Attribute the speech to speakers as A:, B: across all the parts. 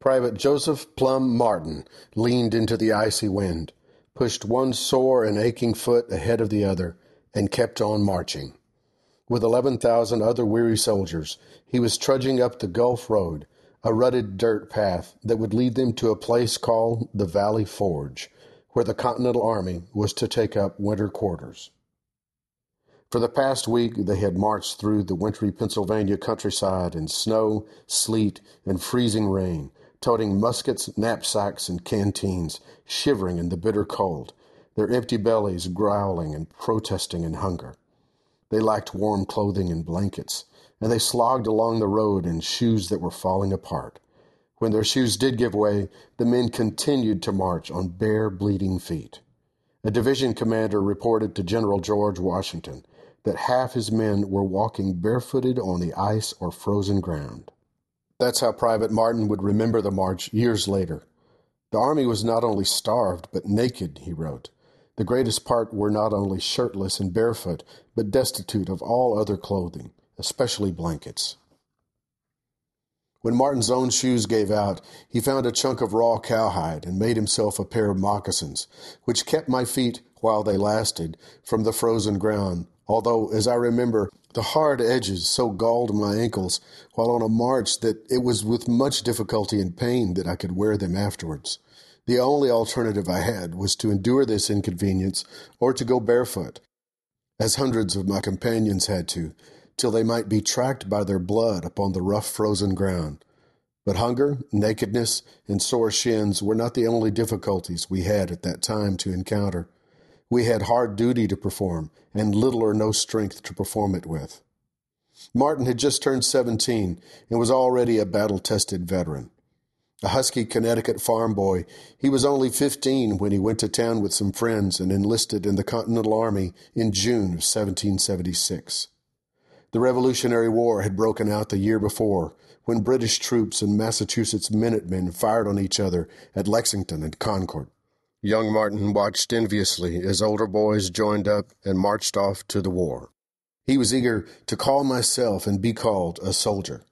A: Private Joseph Plum Martin leaned into the icy wind, pushed one sore and aching foot ahead of the other, and kept on marching. With 11,000 other weary soldiers, he was trudging up the Gulf Road, a rutted dirt path that would lead them to a place called the Valley Forge, where the Continental Army was to take up winter quarters. For the past week, they had marched through the wintry Pennsylvania countryside in snow, sleet, and freezing rain, toting muskets, knapsacks, and canteens, shivering in the bitter cold, their empty bellies growling and protesting in hunger. They lacked warm clothing and blankets, and they slogged along the road in shoes that were falling apart. When their shoes did give way, the men continued to march on bare, bleeding feet. A division commander reported to General George Washington that half his men were walking barefooted on the ice or frozen ground. That's how Private Martin would remember the march years later. The army was not only starved, but naked, he wrote. The greatest part were not only shirtless and barefoot, but destitute of all other clothing, especially blankets. When Martin's own shoes gave out, he found a chunk of raw cowhide and made himself a pair of moccasins, which kept my feet, while they lasted, from the frozen ground, although, as I remember, the hard edges so galled my ankles while on a march that it was with much difficulty and pain that I could wear them afterwards. The only alternative I had was to endure this inconvenience or to go barefoot, as hundreds of my companions had to, till they might be tracked by their blood upon the rough frozen ground. But hunger, nakedness, and sore shins were not the only difficulties we had at that time to encounter. We had hard duty to perform, and little or no strength to perform it with. Martin had just turned 17 and was already a battle tested veteran. A husky Connecticut farm boy, he was only 15 when he went to town with some friends and enlisted in the Continental Army in June of 1776. The Revolutionary War had broken out the year before when British troops and Massachusetts Minutemen fired on each other at Lexington and Concord. Young Martin watched enviously as older boys joined up and marched off to the war. He was eager to call myself and be called a soldier.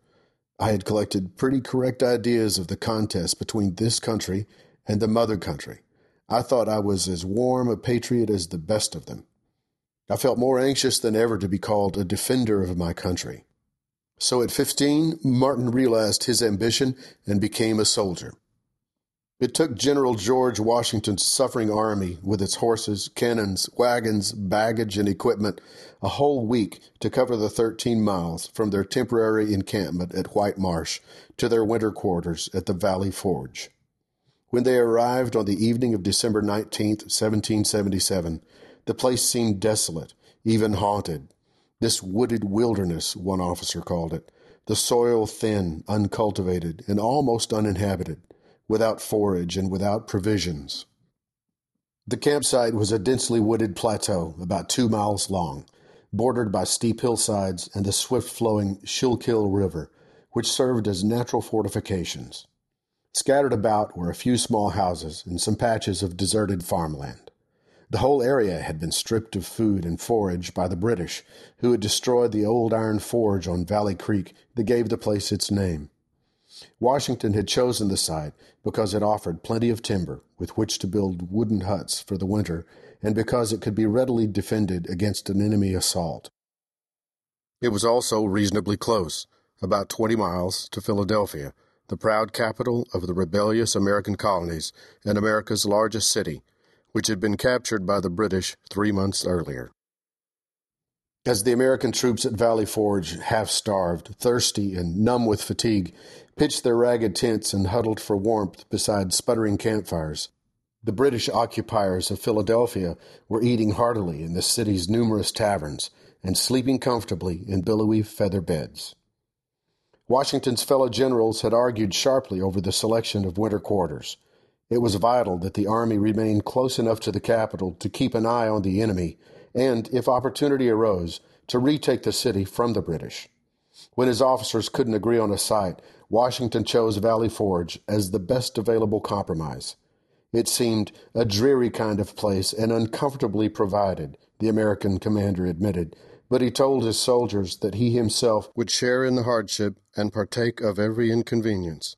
A: I had collected pretty correct ideas of the contest between this country and the mother country. I thought I was as warm a patriot as the best of them. I felt more anxious than ever to be called a defender of my country. So at 15, Martin realized his ambition and became a soldier. It took General George Washington's suffering army, with its horses, cannons, wagons, baggage, and equipment, a whole week to cover the 13 miles from their temporary encampment at White Marsh to their winter quarters at the Valley Forge. When they arrived on the evening of December 19, 1777, the place seemed desolate, even haunted. This wooded wilderness, one officer called it, the soil thin, uncultivated, and almost uninhabited without forage and without provisions. The campsite was a densely wooded plateau about two miles long, bordered by steep hillsides and the swift flowing Schuylkill River, which served as natural fortifications. Scattered about were a few small houses and some patches of deserted farmland. The whole area had been stripped of food and forage by the British, who had destroyed the old iron forge on Valley Creek that gave the place its name. Washington had chosen the site because it offered plenty of timber with which to build wooden huts for the winter and because it could be readily defended against an enemy assault. It was also reasonably close, about 20 miles, to Philadelphia, the proud capital of the rebellious American colonies and America's largest city, which had been captured by the British three months earlier. As the American troops at Valley Forge, half starved, thirsty, and numb with fatigue, pitched their ragged tents and huddled for warmth beside sputtering campfires, the British occupiers of Philadelphia were eating heartily in the city's numerous taverns and sleeping comfortably in billowy feather beds. Washington's fellow generals had argued sharply over the selection of winter quarters. It was vital that the army remain close enough to the capital to keep an eye on the enemy and, if opportunity arose, to retake the city from the British. When his officers couldn't agree on a site, Washington chose Valley Forge as the best available compromise. It seemed a dreary kind of place and uncomfortably provided, the American commander admitted, but he told his soldiers that he himself would share in the hardship and partake of every inconvenience.